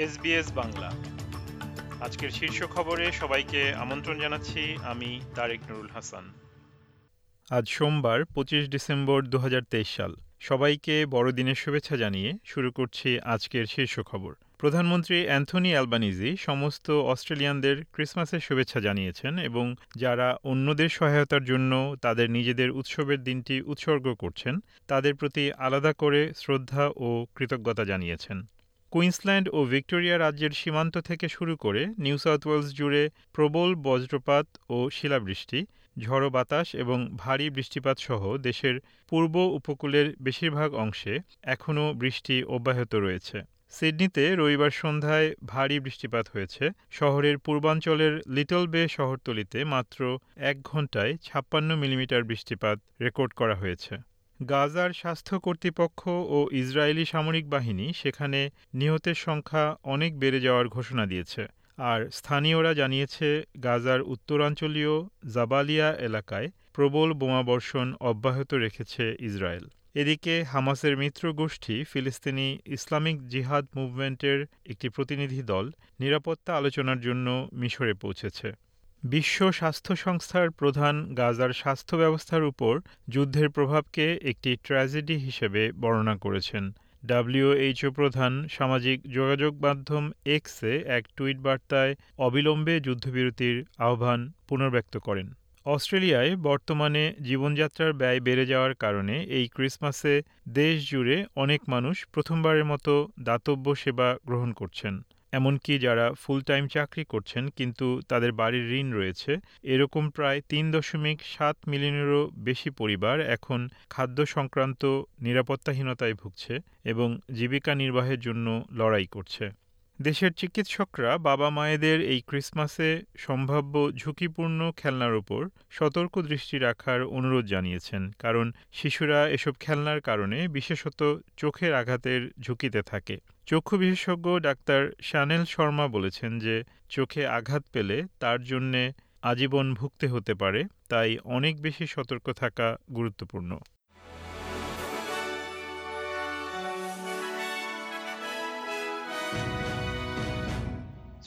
SBS Bangla. আজকের শীর্ষ খবরে সবাইকে আমন্ত্রণ জানাচ্ছি, আমি তারেক নুরুল হাসান। আজ সোমবার, পঁচিশ ডিসেম্বর দু হাজার তেইশ সাল। সবাইকে বড়দিনের শুভেচ্ছা জানিয়ে শুরু করছি আজকের শীর্ষ খবর। প্রধানমন্ত্রী অ্যান্থনি অ্যালবানিজি সমস্ত অস্ট্রেলিয়ানদের ক্রিসমাসের শুভেচ্ছা জানিয়েছেন এবং যারা অন্যদের সহায়তার জন্য তাদের নিজেদের উৎসবের দিনটি উৎসর্গ করছেন, তাদের প্রতি আলাদা করে শ্রদ্ধা ও কৃতজ্ঞতা জানিয়েছেন। কুইন্সল্যান্ড ও ভিক্টোরিয়া রাজ্যের সীমান্ত থেকে শুরু করে নিউ সাউথ ওয়েলস জুড়ে প্রবল বজ্রপাত ও শিলাবৃষ্টি, ঝড়ো বাতাস এবং ভারী বৃষ্টিপাত সহ দেশের পূর্ব উপকূলের বেশিরভাগ অংশে এখনও বৃষ্টি অব্যাহত রয়েছে। সিডনিতে রবিবার সন্ধ্যায় ভারী বৃষ্টিপাত হয়েছে। শহরের পূর্বাঞ্চলের লিটল বে শহরতলিতে মাত্র এক ঘন্টায় ছাপ্পান্ন মিলিমিটার বৃষ্টিপাত রেকর্ড করা হয়েছে। গাজার স্বাস্থ্য কর্তৃপক্ষ ও ইসরায়েলি সামরিক বাহিনী সেখানে নিহতের সংখ্যা অনেক বেড়ে যাওয়ার ঘোষণা দিয়েছে। আর স্থানীয়রা জানিয়েছে, গাজার উত্তরাঞ্চলীয় জাবালিয়া এলাকায় প্রবল বোমাবর্ষণ অব্যাহত রেখেছে ইসরায়েল। এদিকে, হামাসের মিত্র গোষ্ঠী ফিলিস্তিনি ইসলামিক জিহাদ মুভমেন্টের একটি প্রতিনিধি দল নিরাপত্তা আলোচনার জন্য মিশরে পৌঁছেছে। বিশ্ব স্বাস্থ্য সংস্থার প্রধান গাজার স্বাস্থ্য ব্যবস্থার উপর যুদ্ধের প্রভাবকে একটি ট্র্যাজেডি হিসেবে বর্ণনা করেছেন। ডাব্লিউএইচও প্রধান সামাজিক যোগাযোগ মাধ্যম এক্সে এক টুইট বার্তায় অবিলম্বে যুদ্ধবিরতির আহ্বান পুনর্ব্যক্ত করেন। অস্ট্রেলিয়ায় বর্তমানে জীবনযাত্রার ব্যয় বেড়ে যাওয়ার কারণে এই ক্রিসমাসে দেশ জুড়ে অনেক মানুষ প্রথমবারের মতো দাতব্য সেবা গ্রহণ করছেন। এমনকি যারা ফুল টাইম চাকরি করছেন কিন্তু তাদের বাড়ির ঋণ রয়েছে, এরকম প্রায় তিন দশমিক সাত মিলিয়নেরও বেশি পরিবার এখন খাদ্য সংক্রান্ত নিরাপত্তাহীনতায় ভুগছে এবং জীবিকা নির্বাহের জন্য লড়াই করছে। দেশের চিকিৎসকরা বাবা মায়েদের এই ক্রিসমাসে সম্ভাব্য ঝুঁকিপূর্ণ খেলনার উপর সতর্ক দৃষ্টি রাখার অনুরোধ জানিয়েছেন, কারণ শিশুরা এসব খেলনার কারণে বিশেষত চোখের আঘাতের ঝুঁকিতে থাকে। চক্ষু বিশেষজ্ঞ ডাক্তার শানেল শর্মা বলেছেন যে, চোখে আঘাত পেলে তার জন্যে আজীবন ভুগতে হতে পারে, তাই অনেক বেশি সতর্ক থাকা গুরুত্বপূর্ণ।